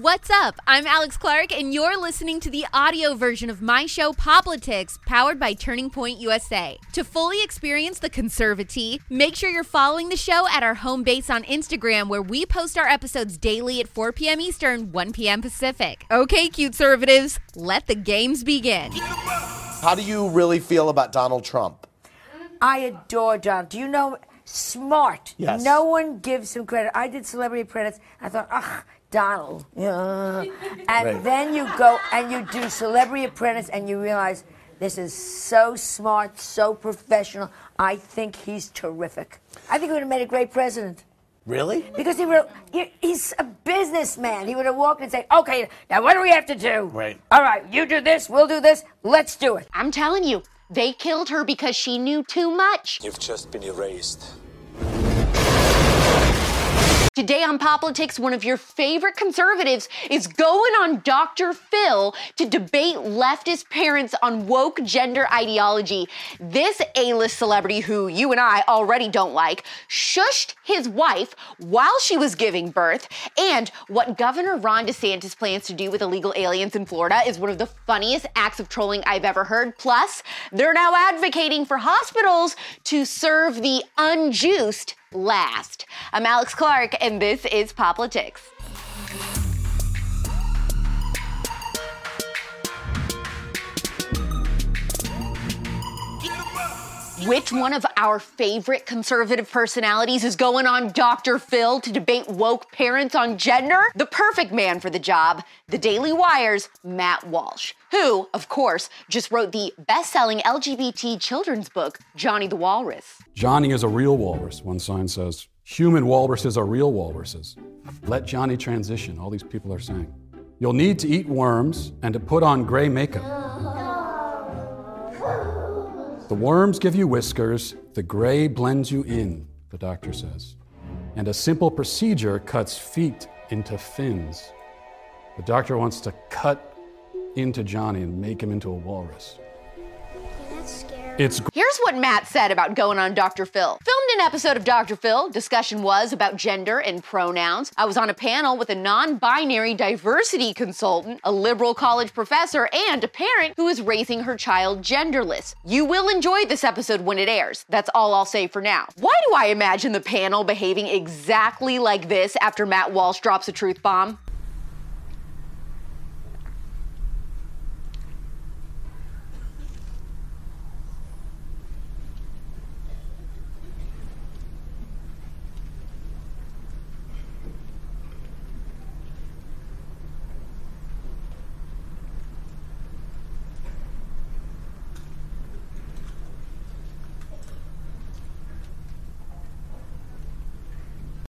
What's up? I'm Alex Clark, and you're listening to the audio version of my show, POPlitics, powered by Turning Point USA. To fully experience the conservative, make sure you're following the show at our home base on Instagram, where we post our episodes daily at 4 p.m. Eastern, 1 p.m. Pacific. Okay, cute conservatives, let the games begin. How do you really feel about Donald Trump? I adore Donald. Do you know? Smart. Yes. No one gives him credit. I did Celebrity Apprentice. I thought, ugh, Donald. Yeah. And Right. then you go and you do Celebrity Apprentice and you realize this is so smart, so professional. I think he's terrific. I think he would have made a great president. Really? Because he would have, he- he's a businessman. He would have walked and say, okay, now what do we have to do? Right. All right, you do this, we'll do this, let's do it. I'm telling you, they killed her because she knew too much. You've just been erased. Today on POPlitics, one of your favorite conservatives is going on Dr. Phil to debate leftist parents on woke gender ideology. This A list celebrity, who you and I already don't like, shushed his wife while she was giving birth. And what Governor Ron DeSantis plans to do with illegal aliens in Florida is one of the funniest acts of trolling I've ever heard. Plus, they're now advocating for hospitals to serve the unjuiced last. I'm Alex Clark, and this is POPlitics. Which one of our favorite conservative personalities is going on Dr. Phil to debate woke parents on gender? The perfect man for the job, the Daily Wire's Matt Walsh, who, of course, just wrote the best selling LGBT children's book, Johnny the Walrus. Johnny is a real walrus, one sign says. Human walruses are real walruses. Let Johnny transition, all these people are saying. You'll need to eat worms and to put on gray makeup. The worms give you whiskers, the gray blends you in, the doctor says. And a simple procedure cuts feet into fins. The doctor wants to cut into Johnny and make him into a walrus. It's Here's what Matt said about going on Dr. Phil. Filmed an episode of Dr. Phil. Discussion was about gender and pronouns. I was on a panel with a non binary diversity consultant, a liberal college professor, and a parent who is raising her child genderless. You will enjoy this episode when it airs. That's all I'll say for now. Why do I imagine the panel behaving exactly like this after Matt Walsh drops a truth bomb?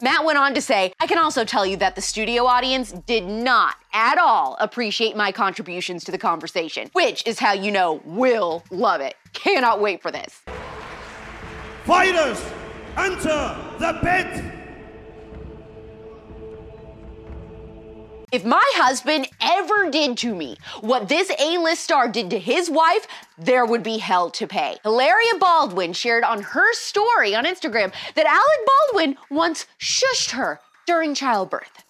Matt went on to say, I can also tell you that the studio audience did not at all appreciate my contributions to the conversation, which is how you know we'll love it. Cannot wait for this. Fighters, enter the pit! If my husband ever did to me what this A-list star did to his wife, there would be hell to pay. Hilaria Baldwin shared on her story on Instagram that Alec Baldwin once shushed her during childbirth.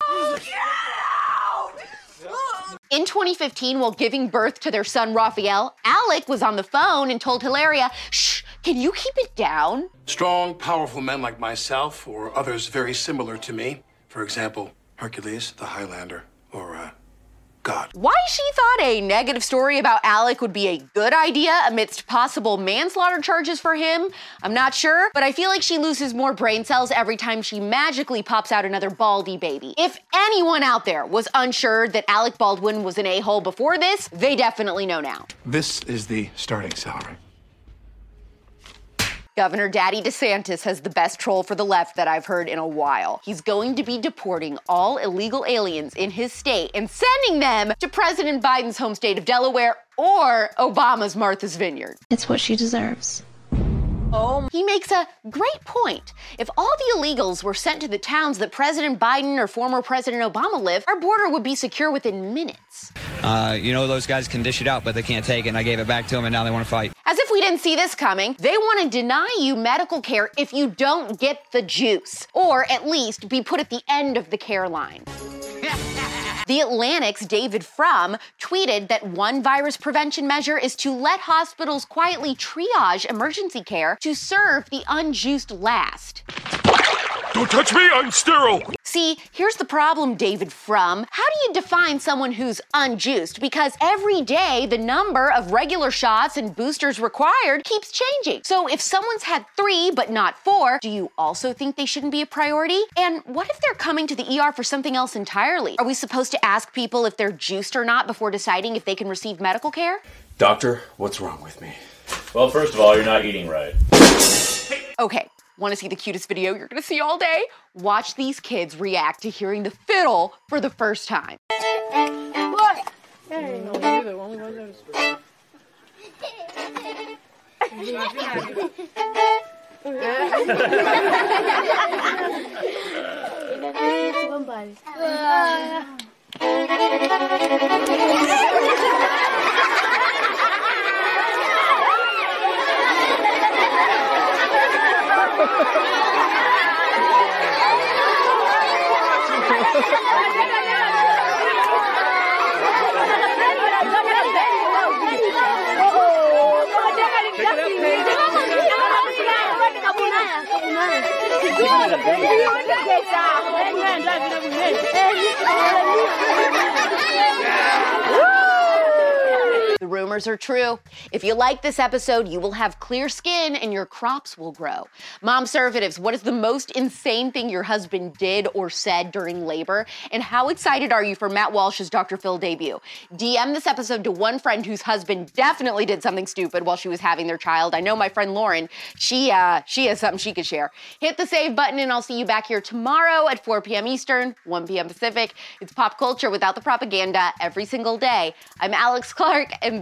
In 2015, while giving birth to their son Raphael, Alec was on the phone and told Hilaria, Shh, can you keep it down? Strong, powerful men like myself, or others very similar to me, for example, Hercules, the Highlander, or uh, God. Why she thought a negative story about Alec would be a good idea amidst possible manslaughter charges for him, I'm not sure, but I feel like she loses more brain cells every time she magically pops out another baldy baby. If anyone out there was unsure that Alec Baldwin was an a hole before this, they definitely know now. This is the starting salary. Governor Daddy DeSantis has the best troll for the left that I've heard in a while. He's going to be deporting all illegal aliens in his state and sending them to President Biden's home state of Delaware or Obama's Martha's Vineyard. It's what she deserves. He makes a great point. If all the illegals were sent to the towns that President Biden or former President Obama live, our border would be secure within minutes. Uh, you know, those guys can dish it out, but they can't take it. And I gave it back to them, and now they want to fight. As if we didn't see this coming, they want to deny you medical care if you don't get the juice, or at least be put at the end of the care line. The Atlantic's David Frum tweeted that one virus prevention measure is to let hospitals quietly triage emergency care to serve the unjuiced last. Don't touch me, I'm sterile. See, here's the problem, David Frum. How do you define someone who's unjuiced? Because every day the number of regular shots and boosters required keeps changing. So if someone's had three but not four, do you also think they shouldn't be a priority? And what if they're coming to the ER for something else entirely? Are we supposed to ask people if they're juiced or not before deciding if they can receive medical care? Doctor, what's wrong with me? Well, first of all, you're not eating right. Okay, want to see the cutest video you're gonna see all day? Watch these kids react to hearing the fiddle for the first time. The rumors are true. If you like this episode, you will have clear skin and your crops will grow. Mom Conservatives, what is the most insane thing your husband did or said during labor? And how excited are you for Matt Walsh's Dr. Phil debut? DM this episode to one friend whose husband definitely did something stupid while she was having their child. I know my friend Lauren, she uh she has something she could share. Hit the save button and I'll see you back here tomorrow at 4 p.m. Eastern, 1 p.m. Pacific. It's pop culture without the propaganda every single day. I'm Alex Clark and